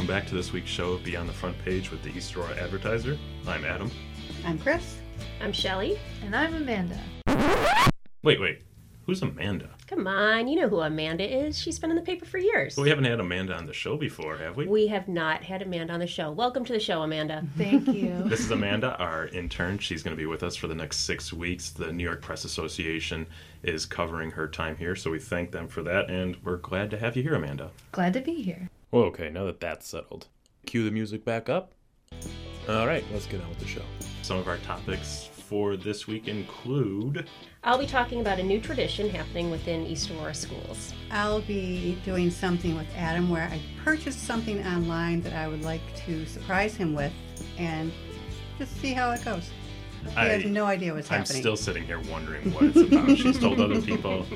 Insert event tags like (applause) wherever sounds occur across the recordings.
Hey there, welcome back to this week's show of Beyond the Front Page with the East Aurora Advertiser. I'm Adam. I'm Chris. I'm Shelly. And I'm Amanda. Wait, wait. Who's Amanda? Come on, you know who Amanda is. She's been in the paper for years. Well, we haven't had Amanda on the show before, have we? We have not had Amanda on the show. Welcome to the show, Amanda. (laughs) Thank you. This is Amanda, our intern. She's going to be with us for the next six weeks. The New York Press Association is covering her time here, so we thank them for that, and we're glad to have you here, Amanda. Glad to be here. Well, okay, now that that's settled, cue the music back up. All right, let's get on with the show. Some of our topics for this week include I'll be talking about a new tradition happening within East Aurora schools. I'll be doing something with Adam where I purchased something online that I would like to surprise him with and just see how it goes. I- have no idea what's happening. I'm still sitting here wondering what it's about. She's told other people.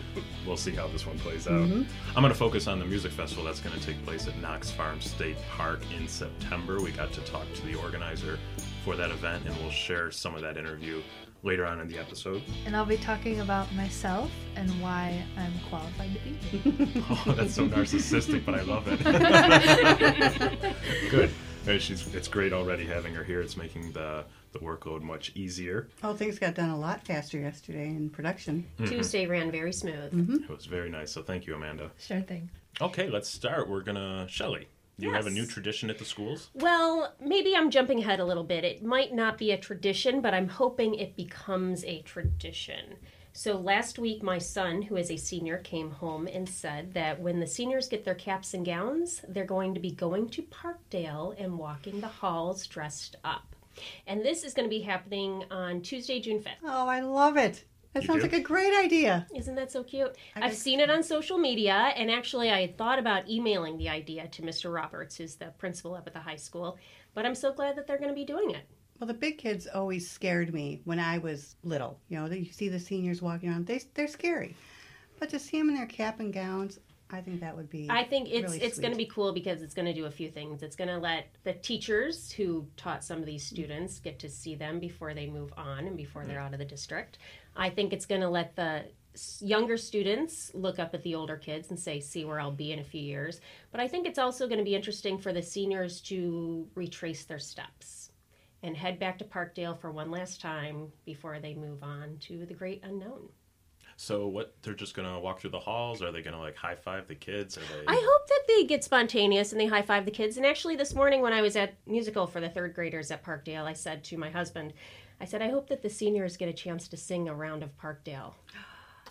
We'll see how this one plays out. Mhm. I'm going to focus on the music festival that's going to take place at Knox Farm State Park in September. We got to talk to the organizer for that event, and we'll share some of that interview later on in the episode. And I'll be talking about myself and why I'm qualified to be here. (laughs) Oh, that's so narcissistic, but I love it. (laughs) (laughs) Good. She's, it's great already having her here. It's making the, the workload much easier. Oh, things got done a lot faster yesterday in production. Mm-hmm. Tuesday ran very smooth. Mm-hmm. It was very nice. So thank you, Amanda. Sure thing. Okay, let's start. We're gonna Shelly. You have a new tradition at the schools. Well, maybe I'm jumping ahead a little bit. It might not be a tradition, but I'm hoping it becomes a tradition. So last week, my son, who is a senior, came home and said that when the seniors get their caps and gowns, they're going to be going to Parkdale and walking the halls dressed up. And this is going to be happening on Tuesday, June 5th. Oh, I love it. That You sounds do? like a great idea. Isn't that so cute? I I've seen it on social media, and actually, I had thought about emailing the idea to Mr. Roberts, who's the principal up at the high school. But I'm so glad that they're going to be doing it. Well, the big kids always scared me when I was little. You know, you see the seniors walking around, they, they're scary. But to see them in their cap and gowns, I think that would be. I think it's really it's going to be cool because it's going to do a few things. It's going to let the teachers who taught some of these students get to see them before they move on and before they're mm. out of the district. I think it's going to let the younger students look up at the older kids and say, "See where I'll be in a few years." But I think it's also going to be interesting for the seniors to retrace their steps and head back to Parkdale for one last time before they move on to the great unknown. So what? They're just gonna walk through the halls? Are they gonna like high five the kids? Are they? I hope that they get spontaneous and they high five the kids. And actually, this morning when I was at musical for the third graders at Parkdale, I said to my husband, I said, I hope that the seniors get a chance to sing a round of Parkdale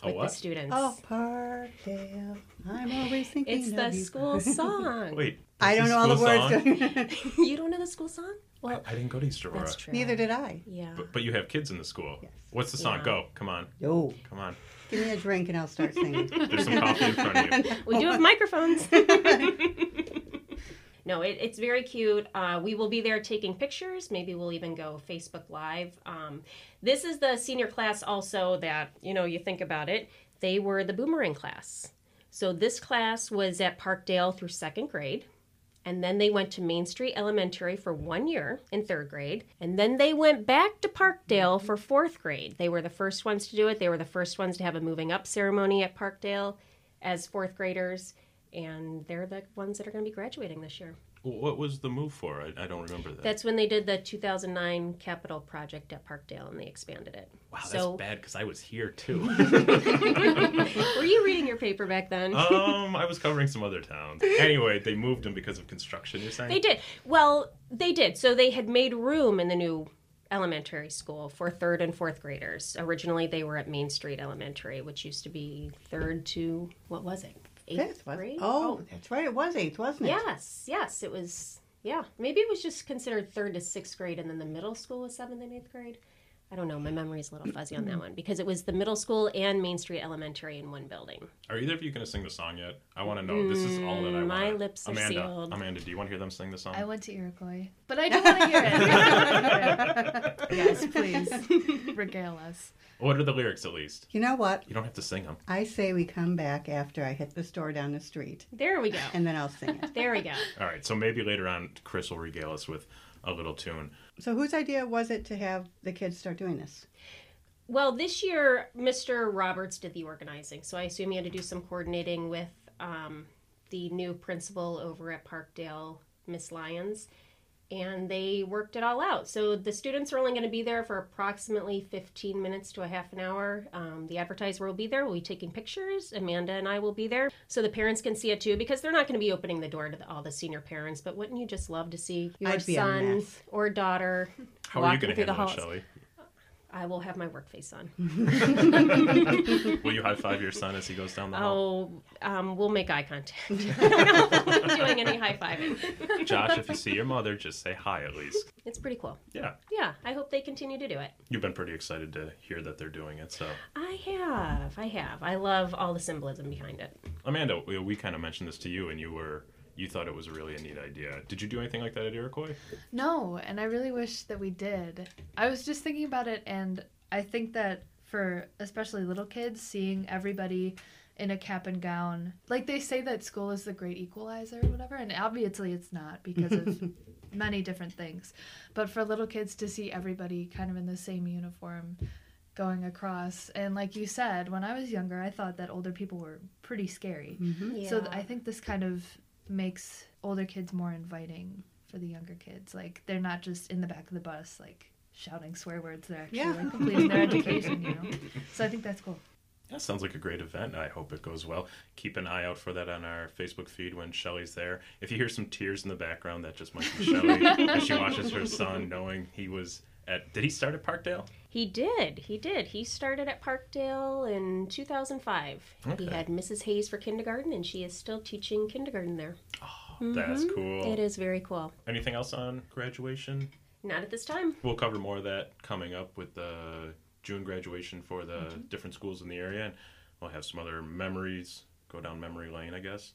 with what? the students. Oh, Parkdale, I'm always thinking it's of the you. school (laughs) song. Wait. I don't know all the words. song? (laughs) you don't know the school song? Well, I didn't go to East Aurora. that's true. Neither did I. Yeah. But, but you have kids in the school. Yes. What's the song? Yeah. Go. Come on. Yo, Come on. give me a drink and I'll start singing. (laughs) There's some coffee in front of you. (laughs) We do have microphones. (laughs) no, it, it's very cute. Uh, we will be there taking pictures. Maybe we'll even go Facebook Live. Um, this is the senior class, also, that, you know, you think about it, they were the boomerang class. So this class was at Parkdale through second grade. And then they went to Main Street Elementary for one year in third grade. And then they went back to Parkdale for fourth grade. They were the first ones to do it. They were the first ones to have a moving up ceremony at Parkdale as fourth graders. And they're the ones that are going to be graduating this year. What was the move for? I, I don't remember that. That's when they did the 2009 capital project at Parkdale and they expanded it. wow, that's so, bad because I was here too. (laughs) (laughs) were you reading your paper back then? um, I was covering some other towns. Anyway, they moved them because of construction. You're saying? They did. Well, they did. So they had made room in the new elementary school for third and fourth graders. Originally, they were at Main Street Elementary, which used to be third to what was it? Eighth Fifth, grade? Oh, oh, that's right. It was eighth, wasn't it? yes, yes. It was. Yeah, maybe it was just considered third to sixth grade, and then the middle school was seventh and eighth grade. I don't know. My memory's a little fuzzy on that one because it was the middle school and Main Street Elementary in one building. Are either of you going to sing the song yet? I want to know. This is all that I Mm, want. my lips are Amanda, sealed. Amanda, do you want to hear them sing the song? I went to Iroquois, but I do want to hear it. (laughs) yes, please. Regale us. What are the lyrics at least? You know what? You don't have to sing them. I say we come back after I hit the store down the street, There we go. and then I'll sing it. There we go. All right, so maybe later on, Chris will regale us with a little tune. So, whose idea was it to have the kids start doing this? Well, this year, Mr. Roberts did the organizing, so I assume he had to do some coordinating with um, the new principal over at Parkdale, Miss Lyons, and they worked it all out. So the students are only going to be there for approximately 15 minutes to a half an hour. Um, the advertiser will be there. We'll be taking pictures. Amanda and I will be there so the parents can see it too because they're not going to be opening the door to the, all the senior parents. But wouldn't you just love to see your I'd be a son or daughter How are you going to through the handle it, halls? Shelly? I will have my work face on. (laughs) Will you high five your son as he goes down the hall? Oh, um, we'll make eye contact. (laughs) Not doing any high fiving. Josh, if you see your mother, just say hi at least. It's pretty cool. Yeah, Yeah, I hope they continue to do it. you've been pretty excited to hear that they're doing it. So, I have, I have. I love all the symbolism behind it. Amanda, we, we kind of mentioned this to you, and you were you thought it was really a neat idea. Did you do anything like that at Iroquois? No, and I really wish that we did. I was just thinking about it, and I think that for especially little kids, seeing everybody in a cap and gown, like they say that school is the great equalizer or whatever, and obviously it's not because of (laughs) many different things. But for little kids to see everybody kind of in the same uniform going across, and like you said, when I was younger, I thought that older people were pretty scary. Mm-hmm. So th- I think this kind of makes older kids more inviting for the younger kids. Like they're not just in the back of the bus like shouting swear words. They're actually Yeah. like completing their (laughs) education, you know. So I think that's cool. That sounds like a great event. I hope it goes well. Keep an eye out for that on our Facebook feed when Shelly's there. If you hear some tears in the background, that just might be Shelly (laughs) as she watches her son, knowing he was at. Did he start at Parkdale? He did. He did. He started at Parkdale in 2005. Okay. He had Mrs. Hayes for kindergarten, and she is still teaching kindergarten there. Oh, That's mm-hmm. cool. It is very cool. Anything else on graduation? Not at this time. We'll cover more of that coming up with the June graduation for the mm-hmm. different schools in the area, and we'll have some other memories. Go down memory lane, I guess.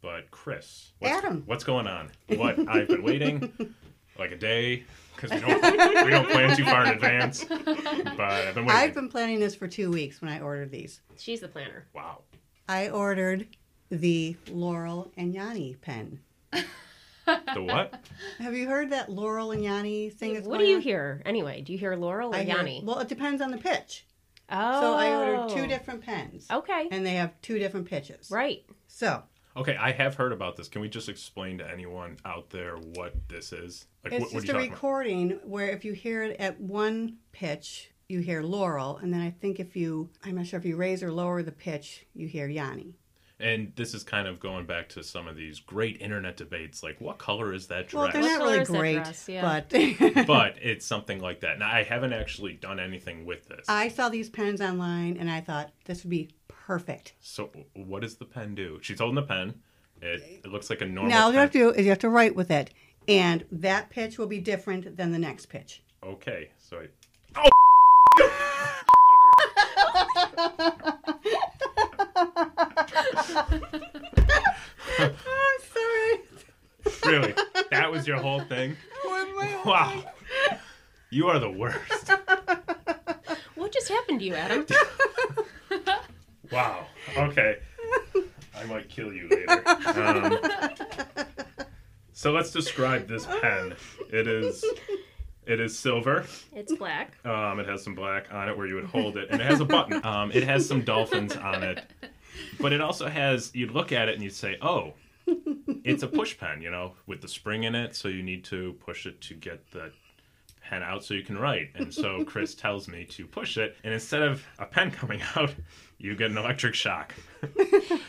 But Chris, what's, Adam. what's going on? What I've been waiting (laughs) like a day because we don't we don't plan too far in advance. But I've been waiting. I've been planning this for two weeks when I ordered these. She's the planner. wow. I ordered the Laurel and Yanni pen. The what? Have you heard that Laurel and Yanni thing? That's What do you on? hear anyway? Do you hear Laurel or I hear- Yanni? Well, it depends on the pitch. oh. So I ordered two oh. different pens, Okay. and they have two different pitches. Right. So Okay, I have heard about this. Can we just explain to anyone out there what this is? Like, it's what, what just are a you talking about? recording where if you hear it at one pitch, you hear Laurel, and then I think if you, I'm not sure if you raise or lower the pitch, you hear Yanni. And this is kind of going back to some of these great internet debates, like what color is that dress? Well, dress? they're not color really great, dress? Yeah. but (laughs) (laughs) but it's something like that. Now, I haven't actually done anything with this. I saw these pens online, and I thought this would be perfect. So, what does the pen do? She's holding the pen. It, it looks like a normal. now, all you have to do is you have to write with it, and that pitch will be different than the next pitch. Okay, so I. I'm (laughs) sorry. Really? That was your whole thing? (laughs) Wow. You are the worst. (laughs) What just happened to you, Adam? Wow. Okay. I might kill you later. Um, so let's describe this pen. It is. It is silver. it's black. Um, it has some black on it where you would hold it, and it has a button. Um, it has some dolphins on it, but it also has. You'd look at it and you'd say, "Oh, it's a push pen," you know, with the spring in it. So you need to push it to get the pen out so you can write. And so Chris (laughs) tells me to push it, and instead of a pen coming (laughs) out, you get an electric shock.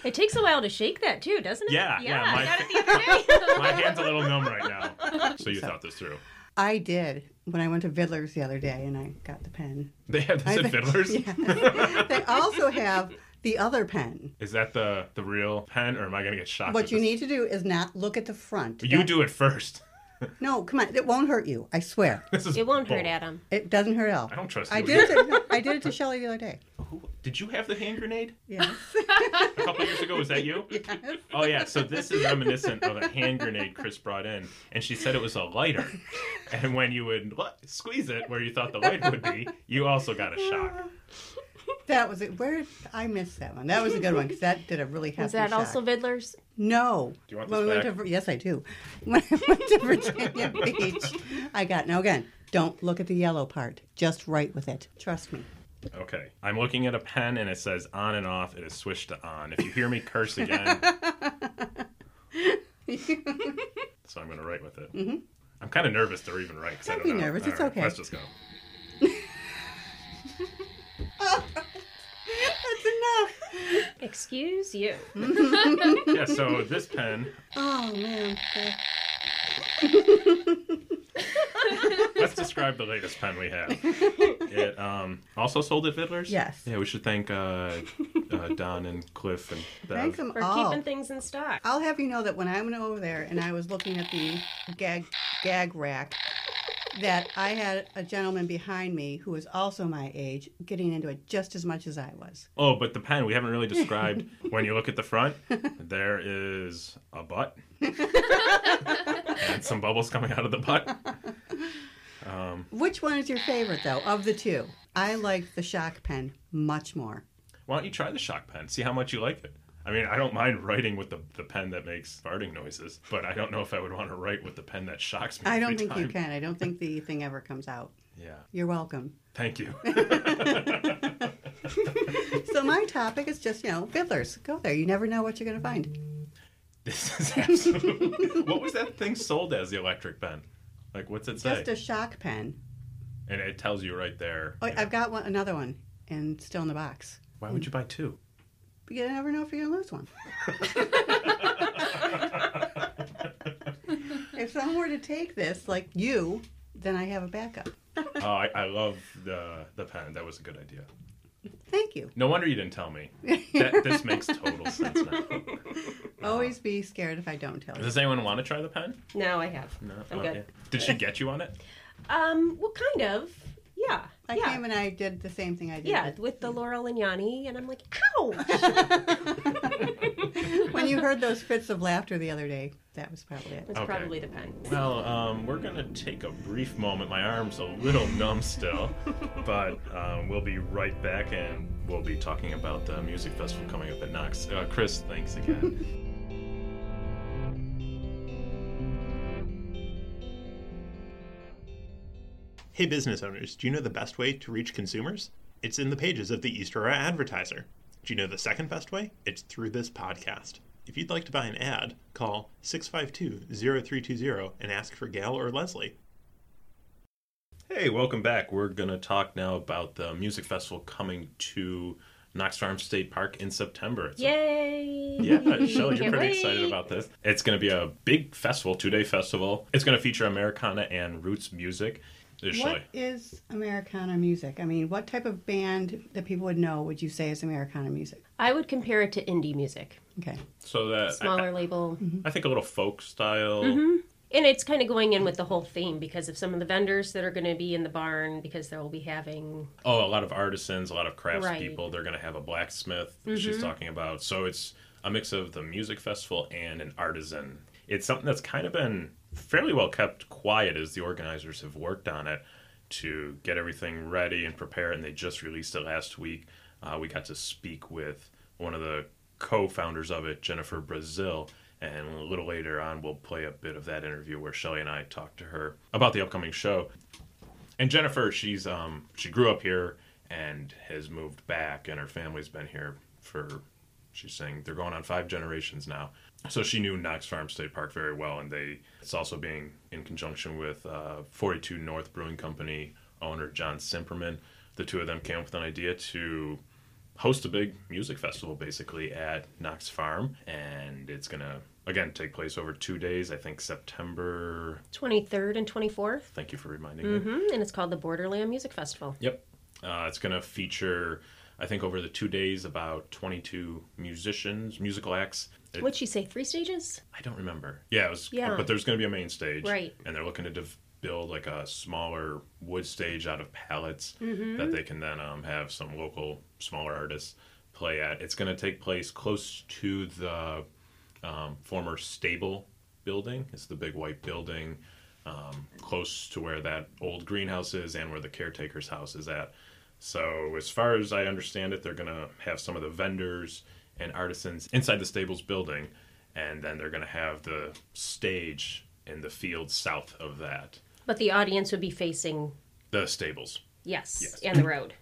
It takes a while to shake that too, doesn't it? Yeah, Yeah, yeah, my- I got it the other (laughs) day. My hand's a little numb right now. So you thought this through. I did when I went to Vidler's the other day, and I got the pen. They have this I at think- Vidler's. Yes. they also have the other pen. Is that the the real pen, or am I gonna get shocked? What you this? need to do is not look at the front. You That- do it first. (laughs) No, come on. It won't hurt you. I swear. (laughs) It won't hurt, Adam. It doesn't hurt at all. I don't trust I did it. To, (laughs) I did it to Shelly the other day. Who- Did you have the hand grenade Yes. a couple years ago? Was that you? yes. Oh yeah. So this is reminiscent of a hand grenade Chris brought in, and she said it was a lighter. And when you would l- squeeze it where you thought the light would be, you also got a shock. That was it. Where I missed that one. That was a good one because that did a really hefty Is that shock. also Vidler's? No. Do you want When this we to yes, I do. (laughs) When I went to Virginia (laughs) Beach, I got now again. Don't look at the yellow part. Just write with it. Trust me. Okay. I'm looking at a pen and it says on and off. It is switched to on. If you hear me curse again, (laughs) so I'm going to write with it. Mm-hmm. I'm kind of nervous to even write. Don't don't be know. nervous, All it's right, okay. Let's just go. Excuse you. Yeah, so this pen, Oh man. let's describe the latest pen we have. It um, also sold at Vidler's? Yes. Yeah, we should thank uh, uh, Don and Cliff and Bev. Thank them For all. keeping things in stock. I'll have you know that when I went over there and I was looking at the gag gag rack, that I had a gentleman behind me who was also my age getting into it just as much as I was. Oh, but the pen, we haven't really described. (laughs) when you look at the front, there is a butt and some bubbles coming out of the butt. Um, Which one is your favorite though of the two? I like the shock pen much more. why don't you try the shock pen? See how much you like it. I mean, I don't mind writing with the, the pen that makes farting noises, but I don't know if I would want to write with the pen that shocks me. I don't think you can. I don't think the thing ever comes out. Yeah. You're welcome. Thank you. (laughs) So my topic is just, you know, Vidler's. Go there. You never know what you're going to find. this is absolutely. what was that thing sold as, the electric pen? Like, what's it say? Just a shock pen. and it tells you right there. Oh, I've got one, another one, and still in the box. Why would you buy two? But you never know if you're going to lose one. (laughs) if someone were to take this, like you, then I have a backup. oh, I, I love the the pen. That was a good idea. Thank you. No wonder you didn't tell me. That, this makes total sense now. (laughs) Always be scared if I don't tell you. Does anyone want to try the pen? No, I have. No. I'm Okay. good. Did she get you on it? Um, well, kind of. Yeah. I yeah. came and I did the same thing I did. yeah, with- with the Laurel and Yanni, and I'm like, (laughs) ow! when you heard those fits of laughter the other day, that was probably it. It's Okay. probably the pen. Well, um, we're gonna take a brief moment. My arm's a little numb still, (laughs) but um, we'll be right back, and we'll be talking about the music festival coming up at Knox. Uh, Chris, thanks again. Hey, business owners, do you know the best way to reach consumers? It's in the pages of the East Aurora Advertiser. Do you know the second best way? It's through this podcast. If you'd like to buy an ad, call 652 0320 and ask for Gal or Leslie. Hey, welcome back. We're going to talk now about the music festival coming to Knox Farm State Park in September. It's a- Yay! yeah, Shelley, you're pretty wait. excited about this. It's going to be a big festival, two day festival. It's going to feature Americana and roots music. There's What Shelley. is Americana music? I mean, what type of band that people would know would you say is Americana music? I would compare it to indie music, Okay. So that smaller label. I, I think a little folk style. And it's kind of going in with the whole theme because of some of the vendors that are going to be in the barn because they'll be having Oh, a lot of artisans, a lot of craftspeople. Right. Mm-hmm. They're going to have a blacksmith. that She's talking about. So it's a mix of the music festival and an artisan. It's something that's kind of been fairly well kept quiet as the organizers have worked on it to get everything ready and prepare. And they just released it last week. Uh, we got to speak with one of the co-founders of it, Jennifer Brazil. And a little later on, we'll play a bit of that interview where Shelly and I talked to her about the upcoming show and Jennifer, she's um she grew up here and has moved back, and her family's been here for. She's saying they're going on five generations now. So she knew Knox Farm State Park very well, and they it's also being in conjunction with uh, 42 North Brewing Company owner John Cimperman. The two of them came up with an idea to host a big music festival basically at Knox Farm, and it's gonna again take place over two days. I think September. 23rd and 24th. Thank you for reminding me. hmm And it's called the Borderland Music Festival. Yep. Uh, it's to feature, I think, over the two days, about 22 musicians, musical acts. It- What'd she say? Three stages? I don't remember. Yeah, it was. Yeah. But there's going to be a main stage. Right. And they're looking to build like a smaller wood stage out of pallets Mm-hmm. that they can then um, have some local smaller artists play at. It's going to take place close to the um, former stable building. It's the big white building um, close to where that old greenhouse is and where the caretaker's house is at. So, as far as I understand it, they're going to have some of the vendors and artisans inside the stables building, and then they're going to have the stage in the field south of that, But the audience would be facing, the stables. yes, Yes. and the road,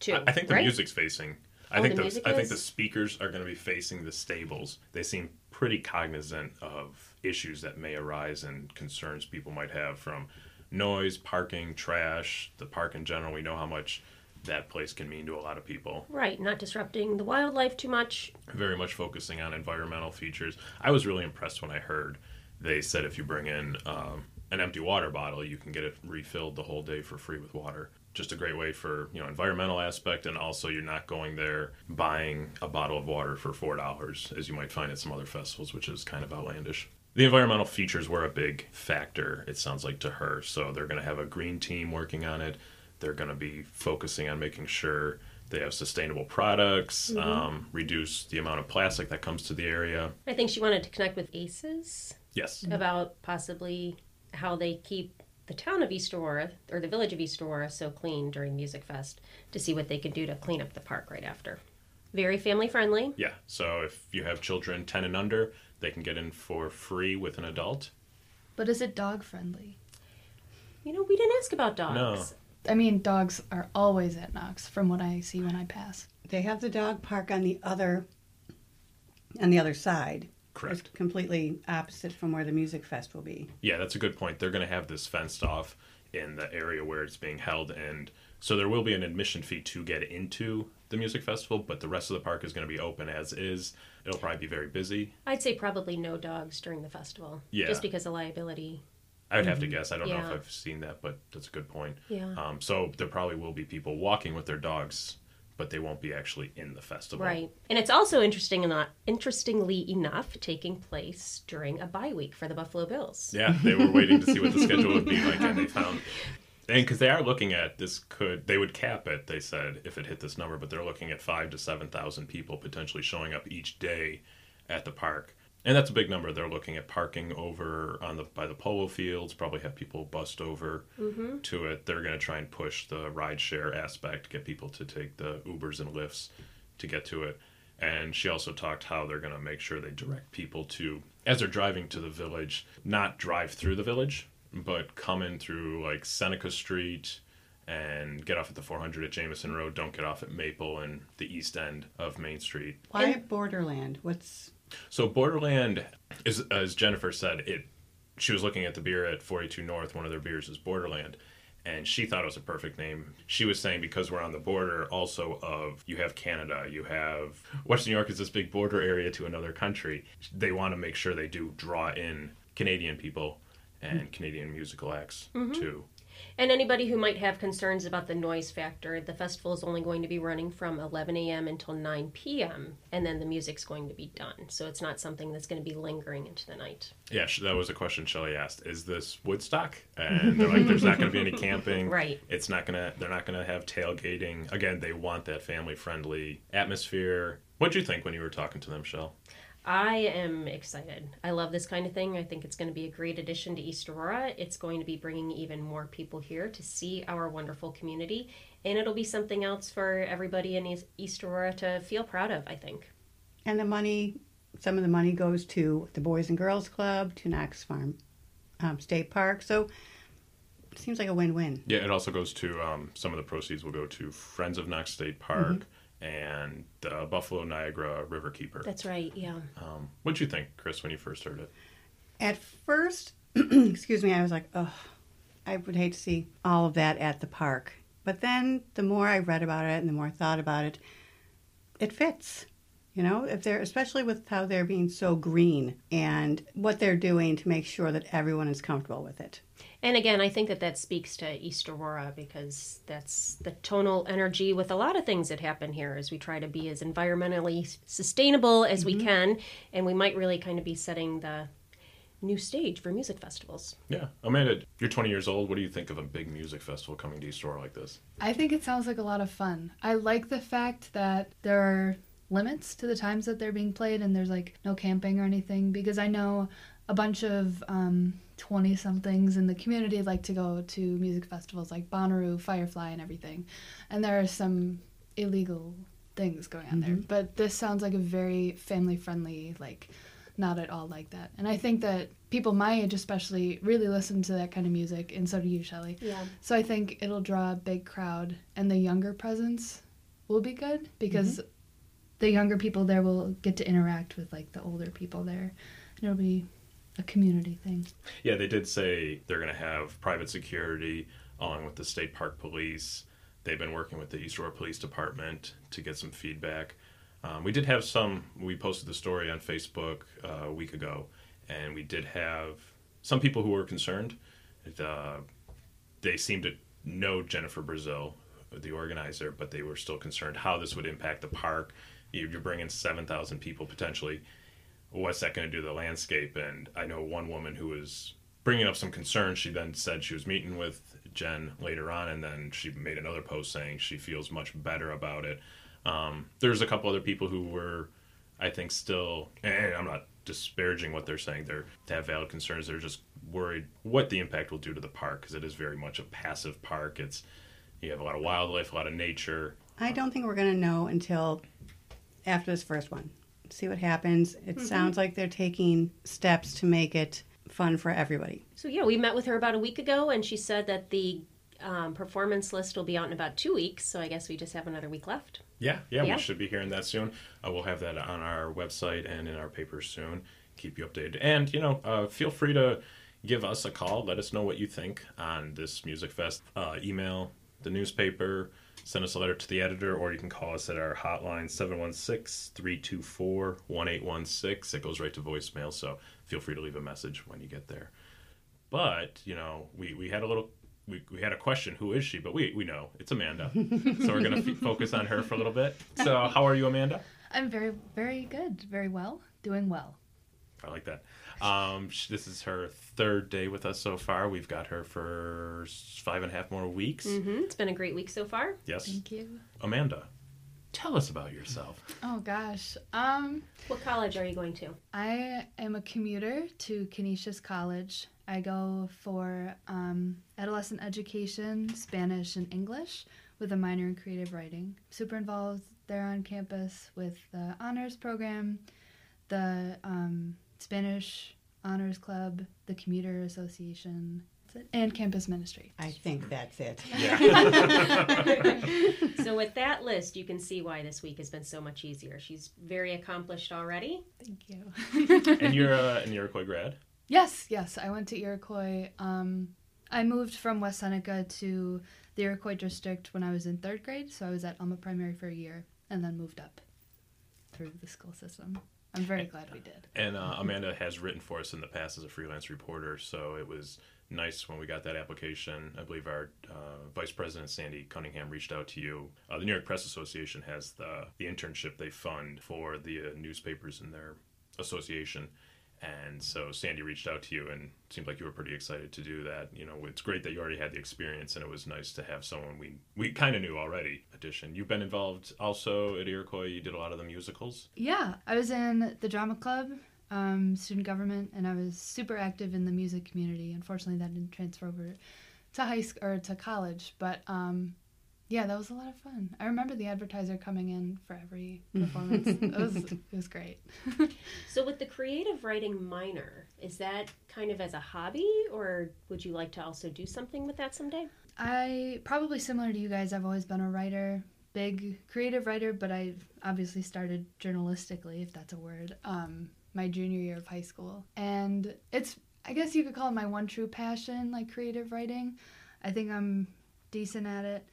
too. I, I think the right? music's facing. I Oh, think the the, I think the speakers are going to be facing the stables. They seem pretty cognizant of issues that may arise and concerns people might have from noise, parking, trash, the park in general. We know how much that place can mean to a lot of people. Right, not disrupting the wildlife too much. Very much focusing on environmental features. I was really impressed when I heard they said if you bring in um, an empty water bottle, you can get it refilled the whole day for free with water. Just a great way for you know environmental aspect, and also you're not going there buying a bottle of water for four dollars as you might find at some other festivals, which is kind of outlandish. The environmental features were a big factor. It sounds like to her, so they're going to have a green team working on it. They're going to be focusing on making sure they have sustainable products, um, reduce the amount of plastic that comes to the area. I think she wanted to connect with ACES Yes. about possibly how they keep the town of East Aurora or the village of East Aurora so clean during Music Fest to see what they can do to clean up the park right after. Very family friendly. Yeah. So if you have children 10 and under, they can get in for free with an adult. But is it dog friendly? You know, we didn't ask about dogs. No. I mean, dogs are always at Knox from what I see when I pass. They have the dog park on the other on the other side. Correct. It's completely opposite from where the music fest will be. Yeah, that's a good point. They're going to have this fenced off in the area where it's being held, and so there will be an admission fee to get into the music festival, but the rest of the park is going to be open as is. It'll probably be very busy. I'd say probably no dogs during the festival. Yeah. Just because of liability. I would have to guess. I don't know if I've seen that, but that's a good point. Yeah. Um, so there probably will be people walking with their dogs, but they won't be actually in the festival. Right. And it's also interesting enough, interestingly enough taking place during a bye week for the Buffalo Bills. Yeah, they were waiting to see what the (laughs) schedule would be like, and they found. And because they are looking at this, could they would cap it? They said if it hit this number, but they're looking at five to seven thousand people potentially showing up each day at the park, and that's a big number. They're looking at parking over on the by the polo fields. Probably have people bust over mm-hmm. to it. They're going to try and push the ride share aspect, get people to take the Ubers and Lyfts to get to it. And she also talked how they're going to make sure they direct people to, as they're driving to the village, not drive through the village, but come in through like Seneca Street and get off at the 400 at Jamison Road. Don't get off at Maple and the east end of Main Street. Why And- Borderland? What's So Borderland is, as Jennifer said, it. She was looking at the beer at 42 North. One of their beers is Borderland, and she thought it was a perfect name. She was saying because we're on the border, also of you have Canada, you have Western New York is this big border area to another country. They want to make sure they do draw in Canadian people and Canadian musical acts mm-hmm. too. And anybody who might have concerns about the noise factor, the festival is only going to be running from 11 a.m. until 9 p.m., and then the music's going to be done. So it's not something that's going to be lingering into the night. Yeah, that was a question Shelley asked. Is this Woodstock? And they're like, there's not going to be any camping. (laughs) Right. It's not gonna. They're not gonna have tailgating. Again, they want that family-friendly atmosphere. What'd you think when you were talking to them, Shell? I am excited. I love this kind of thing. I think it's going to be a great addition to East Aurora. It's going to be bringing even more people here to see our wonderful community, and it'll be something else for everybody in East- East Aurora to feel proud of, I think. and the money? Some of the money goes to the Boys and Girls Club, to Knox Farm um, State Park. So it seems like a win-win. Yeah, it also goes to um, some of the proceeds will go to Friends of Knox State Park and the Buffalo Niagara Riverkeeper. That's right, yeah. Um, what'd you think, Chris, when you first heard it? At first, (clears throat) excuse me, I was like, oh, I would hate to see all of that at the park. But then the more I read about it and the more I thought about it, it fits. You know, if they're especially with how they're being so green and what they're doing to make sure that everyone is comfortable with it. And again, I think that that speaks to East Aurora because that's the tonal energy with a lot of things that happen here as we try to be as environmentally sustainable as we mm-hmm. can. And we might really kind of be setting the new stage for music festivals. Yeah, Amanda, you're 20 years old. What do you think of a big music festival coming to East Aurora like this? I think it sounds like a lot of fun. I like the fact that there are limits to the times that they're being played and there's like no camping or anything because I know a bunch of um, 20 somethings in the community like to go to music festivals like Bonnaroo, Firefly, and everything. And there are some illegal things going on there. Mm-hmm. But this sounds like a very family friendly, like not at all like that. And I think that people my age especially really listen to that kind of music and so do you, Shelley. Yeah. So I think it'll draw a big crowd, and the younger presence will be good because mm-hmm. The younger people there will get to interact with like the older people there. And it'll be a community thing. Yeah, they did say they're going to have private security along with the state park police. They've been working with the East Aurora Police Department to get some feedback. Um, we did have some. We posted the story on Facebook uh, a week ago, and we did have some people who were concerned. Uh, they seemed to know Jennifer Brazil, the organizer, but they were still concerned how this would impact the park. You- You're bringing seven thousand people potentially. What's that going to do to the landscape? And I know one woman who was bringing up some concerns. She then said she was meeting with Jen later on, and then she made another post saying she feels much better about it. Um, there's a couple other people who were, I think, still. And I'm not disparaging what they're saying. They're they have valid concerns. They're just worried what the impact will do to the park because it is very much a passive park. It's you have a lot of wildlife, a lot of nature. I don't think we're going to know until after this first one. See what happens. It sounds like they're taking steps to make it fun for everybody. So yeah, we met with her about a week ago, and she said that the um, performance list will be out in about two weeks. So I guess we just have another week left. Yeah, yeah, Yeah. we should be hearing that soon. Uh, we'll have that on our website and in our papers soon. Keep you updated. And, you know, uh, feel free to give us a call. Let us know what you think on this Music Fest. Uh, email the newspaper, send us a letter to the editor, or you can call us at our hotline, 716 324 1816. It goes right to voicemail, so feel free to leave a message when you get there. But, you know, we, we had a little. We, we had a question, who is she? But we, we know it's Amanda. (laughs) so we're going to f- focus on her for a little bit. So, how are you, Amanda? I'm very, very good. Very well. Doing well. I like that. Um, sh- this is her third day with us so far. We've got her for five and a half more weeks. hmm It's been a great week so far. Yes. Thank you. Amanda, tell us about yourself. Oh gosh. Um, What college are you going to? I am a commuter to Canisius College. I go for um, adolescent education, Spanish, and English with a minor in creative writing. Super involved there on campus with the honors program, the um, Spanish honors club, the commuter association, and campus ministry. I think that's it. (laughs) so with that list, you can see why this week has been so much easier. She's very accomplished already. Thank you. (laughs) and you're uh, an Iroquois grad. Yes, yes. I went to Iroquois. Um, I moved from West Seneca to the Iroquois district when I was in third grade, so I was at Elma Primary for a year and then moved up through the school system. I'm very glad we did. And uh, Amanda has written for us in the past as a freelance reporter, so it was nice when we got that application. I believe our uh, vice president Sandy Cunningham reached out to you. Uh, the New York Press Association has the the internship they fund for the uh, newspapers in their association, and so Sandy reached out to you and seemed like you were pretty excited to do that. You know, it's great that you already had the experience, and it was nice to have someone we we kind of knew already. Addition, you've been involved also at Iroquois. You did a lot of the musicals. Yeah, I was in the drama club, um, student government, and I was super active in the music community. Unfortunately, that didn't transfer over to high school or to college, but um, yeah, that was a lot of fun. I remember the advertiser coming in for every (laughs) performance. it was it was great. (laughs) So with the creative writing minor, is that kind of as a hobby, or would you like to also do something with that someday? I probably similar to you guys. I've always been a writer, big creative writer, but I obviously started journalistically, if that's a word, um, my junior year of high school, and it's I guess you could call it my one true passion, like creative writing. I think I'm decent at it,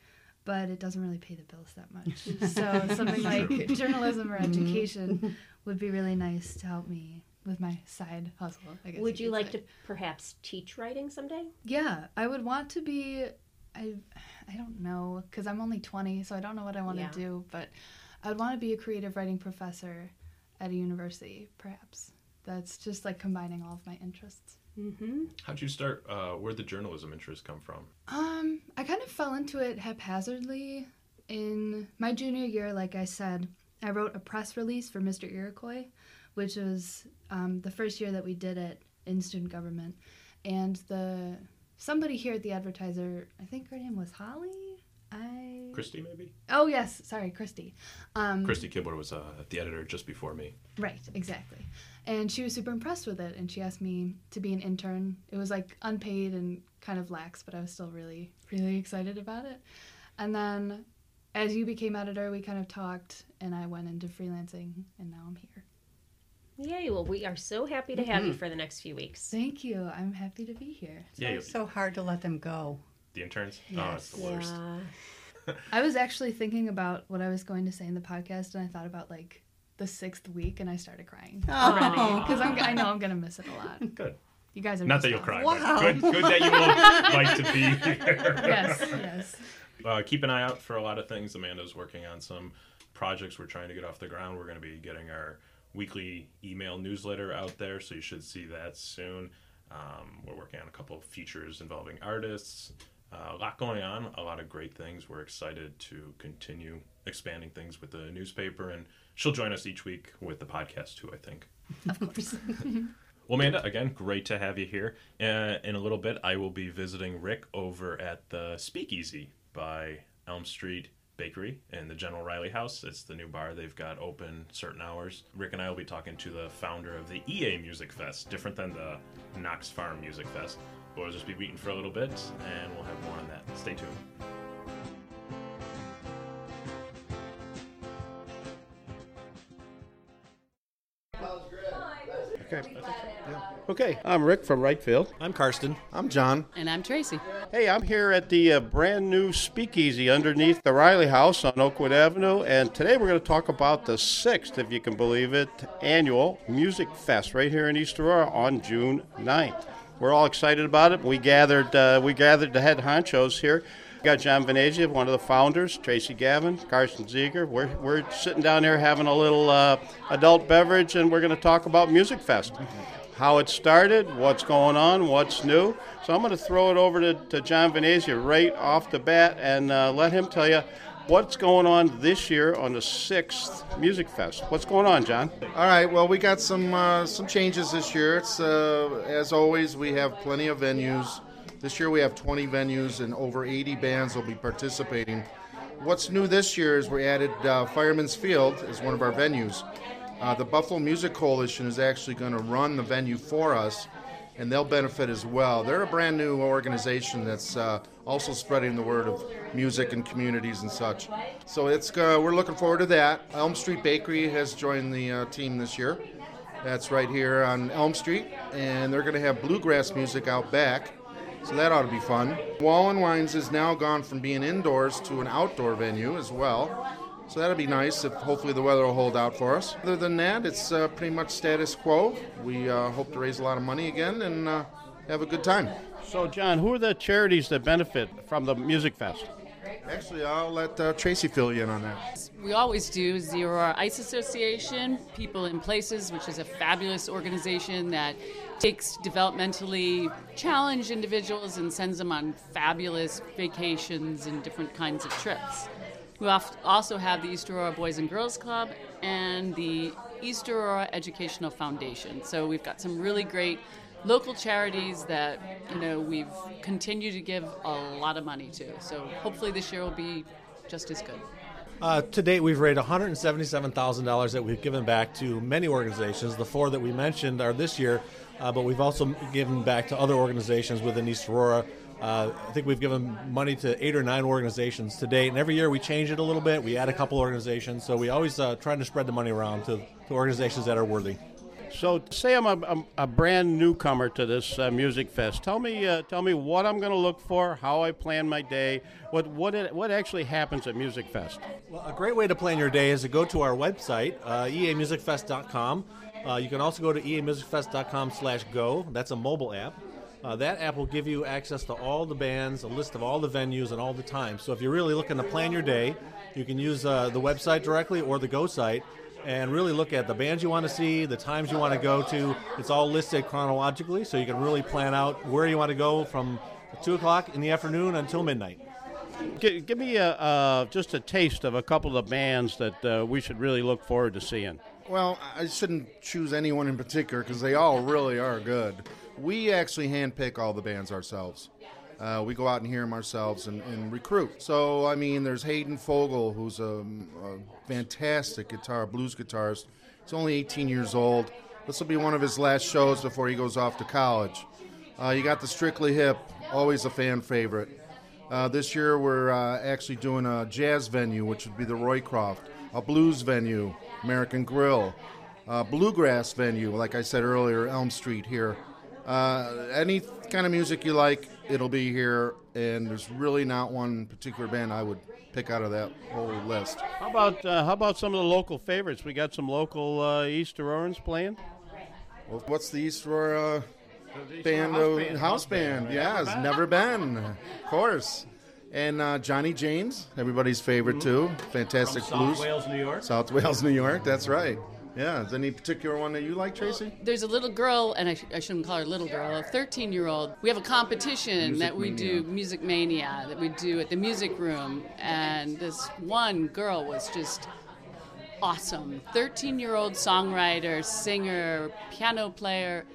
but it doesn't really pay the bills that much. (laughs) so something like journalism or mm-hmm. education would be really nice to help me with my side hustle. I guess Would you could like say. to perhaps teach writing someday? Yeah, I would want to be. I, I don't know because I'm only 20, so I don't know what I want to Yeah. do. But I would want to be a creative writing professor at a university, perhaps. That's just like combining all of my interests. Mm-hmm. How'd you start? Uh, where'd the journalism interest come from? Um, I kind of fell into it haphazardly. In my junior year, like I said, I wrote a press release for Mr. Iroquois, which was um, the first year that we did it in student government. And the somebody here at the advertiser, I think her name was Holly. I Christy, maybe? oh yes, sorry, Christy. Um, Christy Kibler was uh, the editor just before me. Right, exactly. And she was super impressed with it, and she asked me to be an intern. It was like unpaid and kind of lax, but I was still really, really excited about it. And then as you became editor, we kind of talked, and I went into freelancing, and now I'm here. Yay! Well, we are so happy to have you mm-hmm. for the next few weeks. Thank you. I'm happy to be here. Yeah, It's so hard to let them go. the interns. Oh, it's the worst. Yeah. (laughs) I was actually thinking about what I was going to say in the podcast, and I thought about like the sixth week, and I started crying already Oh. because I'm I know I'm gonna miss it a lot. (laughs) Good. You guys are Not that you'll awesome. cry. Wow. Good, good that you will (laughs) like to be here. Yes, yes. Uh, keep an eye out for a lot of things. Amanda's working on some projects we're trying to get off the ground. We're going to be getting our weekly email newsletter out there, so you should see that soon. Um, we're working on a couple of features involving artists. Uh, a lot going on, a lot of great things. We're excited to continue expanding things with the newspaper, and she'll join us each week with the podcast too, I think. Of course. (laughs) Well, Amanda, again, great to have you here. Uh, in a little bit, I will be visiting Rick over at the Speakeasy by Elm Street Bakery in the General Riley House. It's the new bar they've got open certain hours. Rick and I will be talking to the founder of the EA Music Fest, different than the Knox Farm Music Fest. We'll just be meeting for a little bit, and we'll have more on that. Stay tuned. Okay, Okay. I'm Rick from Right Field. I'm Karsten. I'm John. And I'm Tracy. Hey, I'm here at the uh, brand new Speakeasy underneath the Riley House on Oakwood Avenue, and today we're going to talk about the sixth, if you can believe it, annual Music Fest right here in East Aurora on June 9th. We're all excited about it. We gathered, uh, we gathered the head honchos here. Got John Venezia, one of the founders, Tracy Gavin, Carson Ziegler. We're, we're sitting down here having a little uh, adult beverage, and we're going to talk about Music Fest how it started, what's going on, what's new. So I'm going to throw it over to, to John Venezia right off the bat and uh, let him tell you what's going on this year on the sixth Music Fest. What's going on, John? All right. Well, we got some uh, some changes this year. It's uh, as always we have plenty of venues. This year we have 20 venues and over 80 bands will be participating. What's new this year is we added uh, Fireman's Field as one of our venues. Uh, the Buffalo Music Coalition is actually going to run the venue for us, and they'll benefit as well. They're a brand new organization that's uh, also spreading the word of music and communities and such. So it's uh, we're looking forward to that. Elm Street Bakery has joined the uh, team this year. That's right here on Elm Street, and they're going to have bluegrass music out back. So that ought to be fun. Wall and Wines has now gone from being indoors to an outdoor venue as well. So that'll be nice if hopefully the weather will hold out for us. Other than that, it's uh, pretty much status quo. We uh, hope to raise a lot of money again and uh, have a good time. So, John, who are the charities that benefit from the Music Fest? Actually, I'll let uh, Tracy fill you in on that. We always do Zero Hour Ice Association, People in Places, which is a fabulous organization that takes developmentally challenged individuals and sends them on fabulous vacations and different kinds of trips. We also have the East Aurora Boys and Girls Club and the East Aurora Educational Foundation. So we've got some really great local charities that you know we've continued to give a lot of money to. So hopefully this year will be just as good. Uh, to date, we've raised $177,000 that we've given back to many organizations. The four that we mentioned are this year, uh, but we've also given back to other organizations within East Aurora. Uh, I think we've given money to eight or nine organizations to date, and every year we change it a little bit. We add a couple organizations, so we always uh, trying to spread the money around to, to organizations that are worthy. So, say I'm a, a brand newcomer to this uh, music fest. Tell me, uh, tell me what I'm going to look for, how I plan my day, what what it, what actually happens at Music Fest. Well, a great way to plan your day is to go to our website, uh, eamusicfest.com. Uh, you can also go to eamusicfest.com slash go. That's a mobile app. Uh, that app will give you access to all the bands, a list of all the venues, and all the times. So if you're really looking to plan your day, you can use uh, the website directly or the Go site and really look at the bands you want to see, the times you want to go to. It's all listed chronologically, so you can really plan out where you want to go from 2 o'clock in the afternoon until midnight. Give me a, uh, just a taste of a couple of the bands that uh, we should really look forward to seeing. Well, I shouldn't choose anyone in particular because they all really are good. We actually handpick all the bands ourselves. Uh, we go out and hear them ourselves and, and recruit. So, I mean, there's Hayden Fogel, who's a, a fantastic guitar, blues guitarist. He's only 18 years old. This will be one of his last shows before he goes off to college. Uh, you got the Strictly Hip, always a fan favorite. Uh, this year we're uh, actually doing a jazz venue, which would be the Roycroft, a blues venue, American Grill, a bluegrass venue, like I said earlier, Elm Street here. Uh, any kind of music you like, it'll be here, and there's really not one particular band I would pick out of that whole list. How about uh, how about some of the local favorites? We got some local uh, East Aurorans playing. Well, what's the East Aurora band? House band. House band, yeah, it's never been, of course. And uh, Johnny James, everybody's favorite too. Fantastic South blues. Wales, New York. South (laughs) Wales, New York. That's right. Yeah. Is there any particular one that you like, Tracy? There's a little girl, and I, sh- I shouldn't call her little girl, a 13 year old. We have a competition Music that we Mania. do, Music Mania, that we do at the music room. And this one girl was just awesome. 13 year old songwriter, singer, piano player,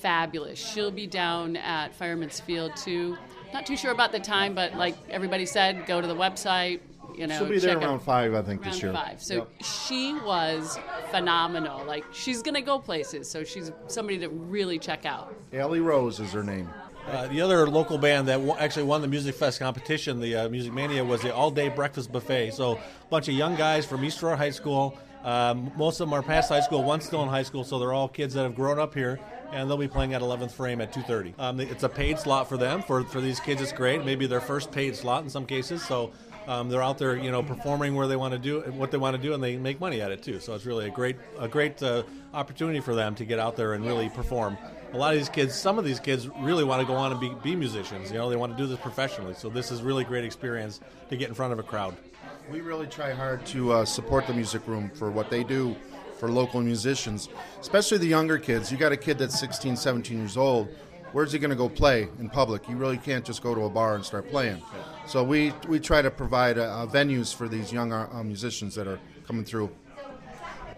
fabulous. She'll be down at Fireman's Field too. Not too sure about the time, but like everybody said, go to the website. You know, She'll be there check it- around five, I think, Round this year. five. So Yep. she was phenomenal. Like she's gonna go places. So she's somebody to really check out. Allie Rose is her name. Uh, the other local band that w- actually won the Music Fest competition, the uh, Music Mania, was the All Day Breakfast Buffet. So, a bunch of young guys from East Aurora High School. Um, most of them are past high school, one's still in high school, so they're all kids that have grown up here, and they'll be playing at 11th Frame at 2:30. Um, it's a paid slot for them. For for these kids, it's great. Maybe their first paid slot in some cases. So. Um, they're out there, you know, performing where they want to do what they want to do, and they make money at it too. So it's really a great, a great uh, opportunity for them to get out there and really perform a lot of these kids, some of these kids really want to go on and be, be musicians. You know, they want to do this professionally. So this is really great experience to get in front of a crowd. We really try hard to uh, support the music room for what they do for local musicians, especially the younger kids. You got a kid that's 16, 17 years old. Where's he going to go play in public? You really can't just go to a bar and start playing. So we, we try to provide uh, venues for these young uh, musicians that are coming through.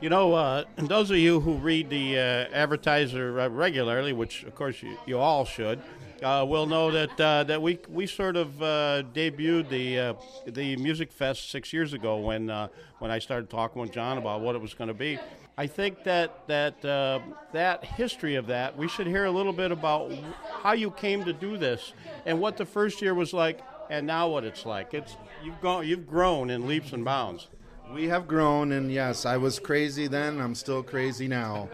You know, uh, those of you who read the uh, advertiser uh, regularly, which of course you, you all should, uh, will know that uh, that we we sort of uh, debuted the the Music Fest six years ago when when I started talking with John about what it was going to be. I think that that that history of that we should hear a little bit about how you came to do this and what the first year was like, and now what it's like. It's you've gone you've grown in leaps and bounds. We have grown, and yes, I was crazy then. I'm still crazy now.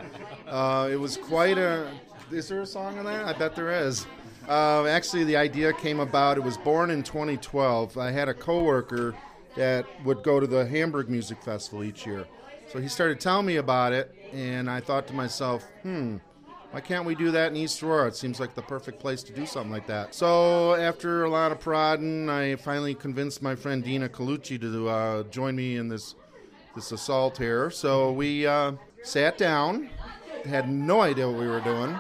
Uh, it was quite a. Is there a song on that? I bet there is. Uh, actually, the idea came about. It was born in 2012. I had a coworker that would go to the Hamburg Music Festival each year, so he started telling me about it, and I thought to myself, hmm. Why can't we do that in East Aurora? It seems like the perfect place to do something like that. So after a lot of prodding, I finally convinced my friend Dina Colucci to uh, join me in this this assault here. So we uh, sat down, had no idea what we were doing,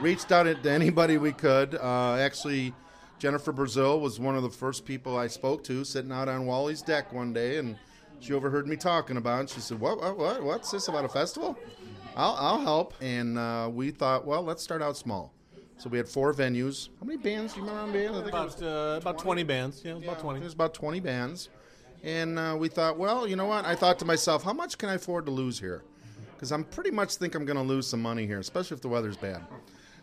reached out to anybody we could. Uh, actually, Jennifer Brazil was one of the first people I spoke to, sitting out on Wally's deck one day, and she overheard me talking about it. She said, "What? What? what what's this about a festival?" I'll, I'll help. And uh, we thought, well, let's start out small. So we had four venues. How many bands do you remember on band? I think About uh, about 20 bands. Yeah, about 20. There's about 20 bands. And uh, we thought, well, you know what? I thought to myself, how much can I afford to lose here? Because I'm pretty much think I'm going to lose some money here, especially if the weather's bad.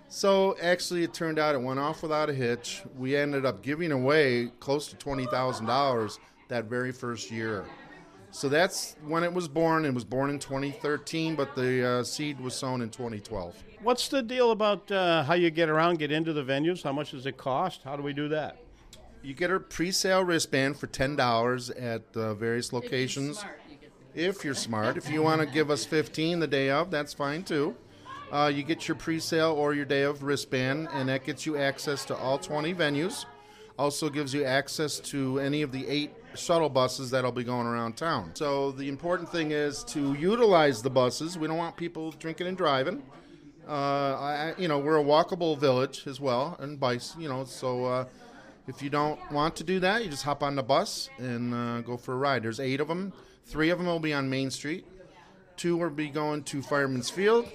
So actually, it turned out it went off without a hitch. We ended up giving away close to $20,000 that very first year. So that's when it was born. It was born in 2013, but the uh, seed was sown in 2012. What's the deal about uh, how you get around, get into the venues? How much does it cost? How do we do that? You get a pre-sale wristband for ten dollars at uh, various locations. If you're smart, if you want to give us fifteen the day of, that's fine too. Uh, you get your pre-sale or your day of wristband, and that gets you access to all 20 venues. Also gives you access to any of the eight shuttle buses that'll be going around town. So the important thing is to utilize the buses. We don't want people drinking and driving. Uh, I, you know, we're a walkable village as well, and bikes. You know, so uh, if you don't want to do that, you just hop on the bus and uh, go for a ride. There's eight of them. Three of them will be on Main Street. Two will be going to Fireman's Field.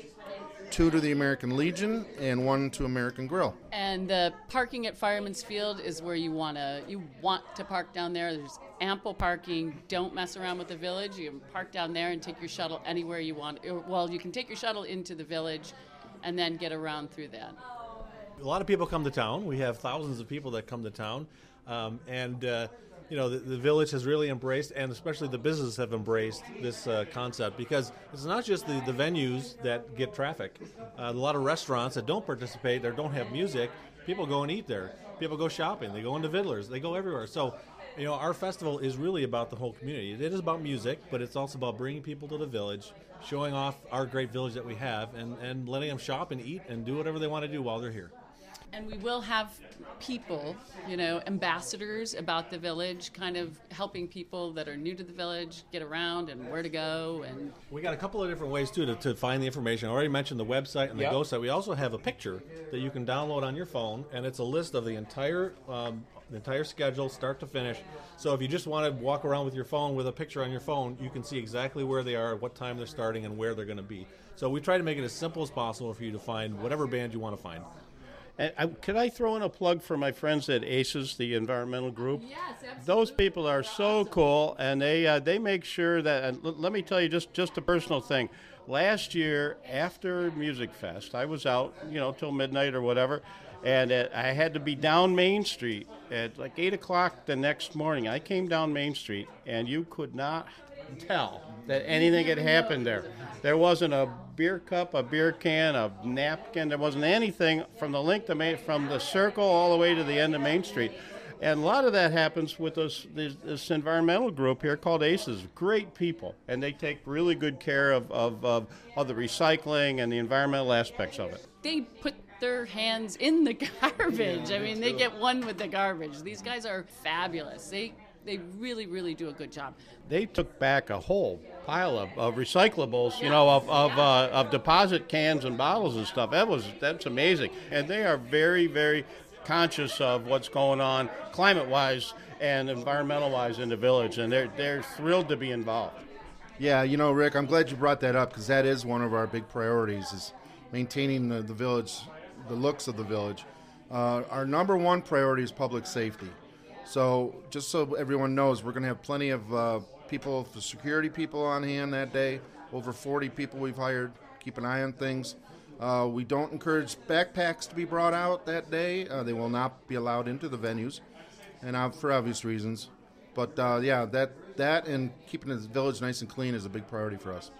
Two to the American Legion, and one to American Grill. And the parking at Fireman's Field is where you want to you want to park down there. There's ample parking. Don't mess around with the village. You can park down there and take your shuttle anywhere you want. Uh, well, you can take your shuttle into the village, and then get around through that. A lot of people come to town. We have thousands of people that come to town. Um, and uh, you know, the, the village has really embraced, and especially the businesses have embraced this uh, concept because it's not just the, the venues that get traffic. Uh, a lot of restaurants that don't participate or don't have music, people go and eat there. People go shopping. They go into Vidler's. They go everywhere. So, you know, our festival is really about the whole community. It is about music, but it's also about bringing people to the village, showing off our great village that we have, and, and letting them shop and eat and do whatever they want to do while they're here. And we will have people, you know, ambassadors about the village, kind of helping people that are new to the village get around and where to go. And We got a couple of different ways too to, to find the information. I already mentioned the website and the Yep. Go site. We also have a picture that you can download on your phone, and it's a list of the entire um, the entire schedule, start to finish. So if you just want to walk around with your phone with a picture on your phone, you can see exactly where they are, what time they're starting, and where they're going to be. So we try to make it as simple as possible for you to find whatever band you want to find. And I, could I throw in a plug for my friends at ACES, the environmental group? Yes, absolutely. Those people are so cool, and they uh, they make sure that. And l- let me tell you just just a personal thing. Last year, after Music Fest, I was out, you know, till midnight or whatever, and uh, I had to be down Main Street at like eight o'clock the next morning. I came down Main Street, and you could not tell that anything had happened there. There wasn't a beer cup, a beer can, a napkin. There wasn't anything from the length of Main, from the circle all the way to the end of Main Street. And a lot of that happens with this, this, this environmental group here called ACES. Great people, and they take really good care of, of, of, of the recycling and the environmental aspects of it. they put their hands in the (laughs) garbage. I mean, they get one with the garbage. These guys are fabulous. They they really, really do a good job. They took back a whole pile of, of recyclables, you know, of, of, uh, of deposit cans and bottles and stuff. That was that's amazing, and they are very, very conscious of what's going on climate-wise and environmental-wise in the village, and they're they're thrilled to be involved. Yeah, you know, Rick, I'm glad you brought that up because that is one of our big priorities is maintaining the, the village, the looks of the village. Uh, our number one priority is public safety. So just so everyone knows, we're going to have plenty of uh, people, security people on hand that day. Over 40 people we've hired. Keep an eye on things. Uh, we don't encourage backpacks to be brought out that day. Uh, they will not be allowed into the venues, and uh, for obvious reasons. But uh, yeah, that that and keeping the village nice and clean is a big priority for us.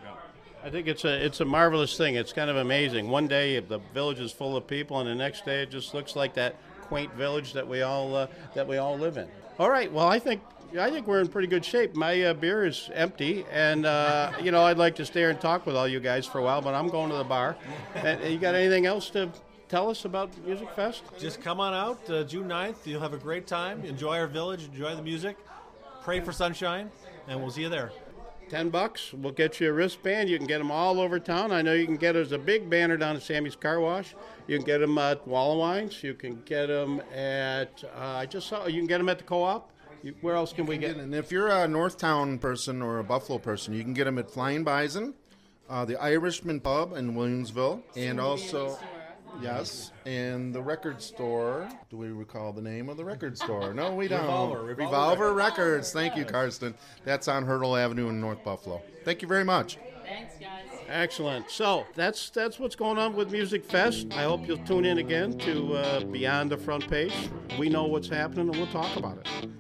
I think it's a it's a marvelous thing. It's kind of amazing. One day the village is full of people, and the next day it just looks like that quaint village that we all uh, that we all live in. All right. Well, I think I think we're in pretty good shape. My uh, beer is empty, and uh, you know I'd like to stay and talk with all you guys for a while, but I'm going to the bar. And, you got anything else to tell us about Music Fest? Just come on out uh, June 9th. You'll have a great time. Enjoy our village. Enjoy the music. Pray for sunshine, and we'll see you there. Ten bucks. We'll get you a wristband. You can get them all over town. I know you can get there's a big banner down at Sammy's Car Wash. You can get them at Walla Wines. You can get them at uh, I just saw you can get them at the co-op. Where else can we get? them? And if you're a Northtown person or a Buffalo person, you can get them at Flying Bison, uh, the Irishman Pub in Williamsville, and also. Yes, and the record store. Do we recall the name of the record store? No, we don't. Revolver, Revolver Revolver Records. Thank you, Karsten. That's on Hertel Avenue in North Buffalo. Thank you very much. Thanks, guys. Excellent. So that's that's what's going on with Music Fest. I hope you'll tune in again to uh, Beyond the Front Page. We know what's happening, and we'll talk about it.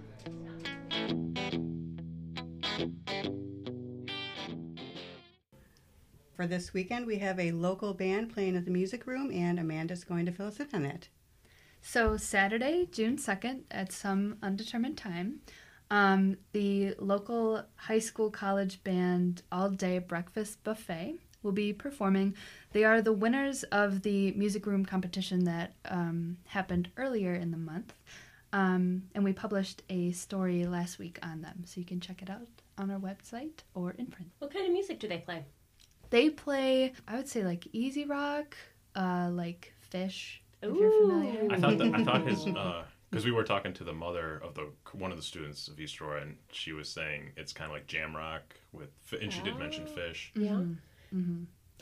For this weekend, we have a local band playing at the music room, and Amanda's going to fill us in on that. So Saturday, June 2nd, at some undetermined time, um, the local high school college band All Day Breakfast Buffet will be performing. They are the winners of the music room competition that um, happened earlier in the month. Um, and we published a story last week on them, so you can check it out on our website or in print. What kind of music do they play? They play, I would say, like easy rock, uh, like Phish, if you're familiar. I thought that, I thought his (laughs) because we were talking to the mother of the one of the students of East Aurora, and she was saying it's kind of like jam rock with, and she did mention Phish. Yeah.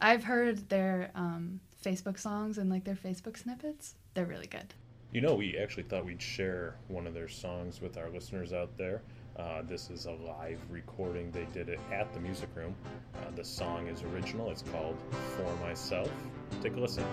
I've heard their um, Facebook songs and like their Facebook snippets. They're really good. You know, we actually thought we'd share one of their songs with our listeners out there. Uh, this is a live recording. They did it at the music room. Uh, the song is original. It's called For Myself. Take a listen.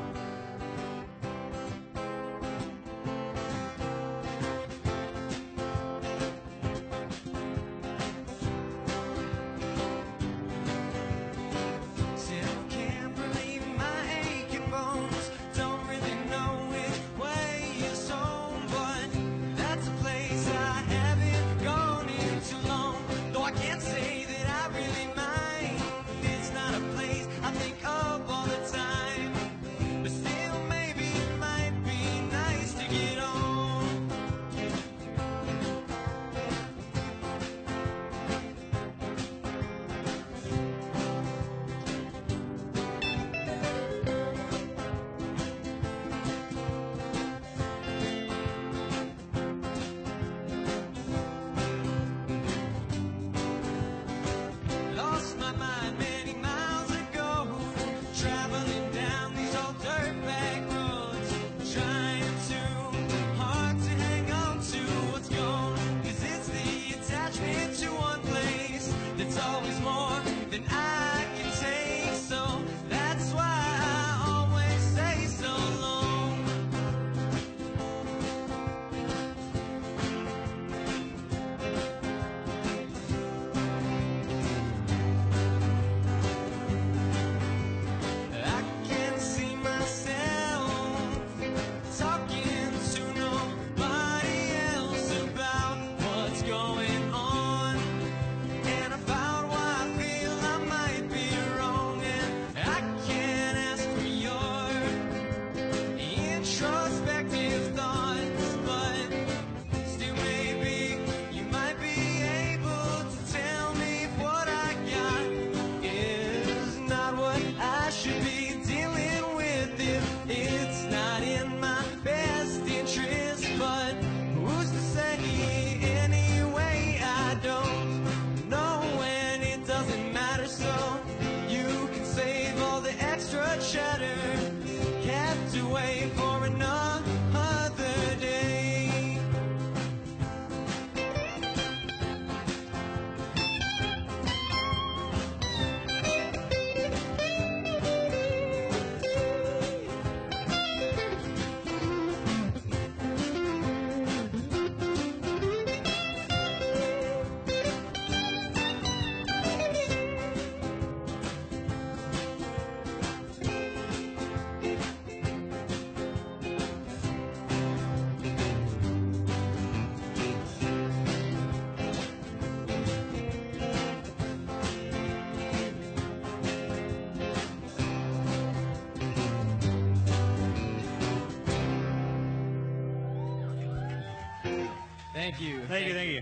Thank you. Thank you, thank you.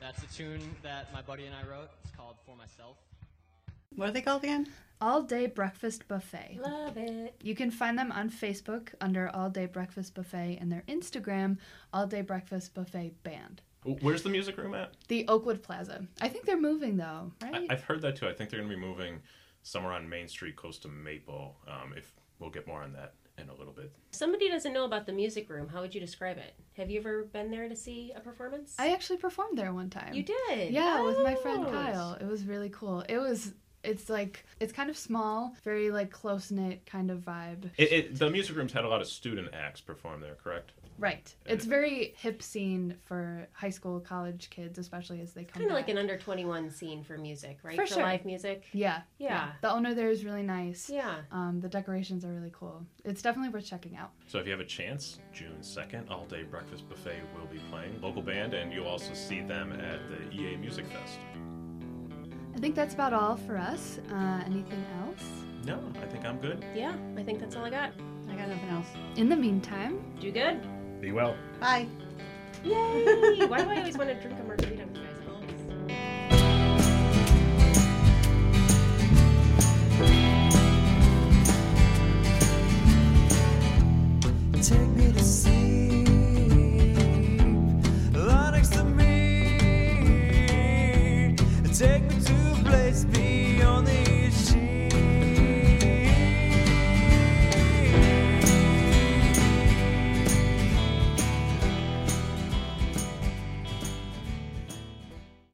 That's a tune that my buddy and I wrote. It's called For Myself. What are they called again? All Day Breakfast Buffet. Love it. You can find them on Facebook under All Day Breakfast Buffet and their Instagram, All Day Breakfast Buffet Band. Where's the music room at? The Oakwood Plaza. I think they're moving though, I, right? I've heard that too. I think they're going to be moving somewhere on Main Street, close to Maple. Um, if we'll get more on that in a little bit. Somebody doesn't know about the music room. How would you describe it? Have you ever been there to see a performance? I actually performed there one time. You did? Yeah, with my friend Oh. Kyle. It was really cool. It was it's like it's kind of small, very like close knit kind of vibe. It, it, the music rooms had a lot of student acts perform there, correct? Right. It's very hip scene for high school, college kids, especially as they come Kind of like an under 21 scene for music, right? For sure. live music. Yeah, Yeah. The owner there is really nice. Yeah. Um, the decorations are really cool. It's definitely worth checking out. So if you have a chance, June 2nd, All Day Breakfast Buffet will be playing. Local band, and you'll also see them at the EA Music Fest. I think that's about all for us. Uh, anything else? No, I think I'm good. Yeah, I think that's all I got. I got nothing else. In the meantime, Do good. Be well. Bye. Yay! Why do I always want to drink a margarita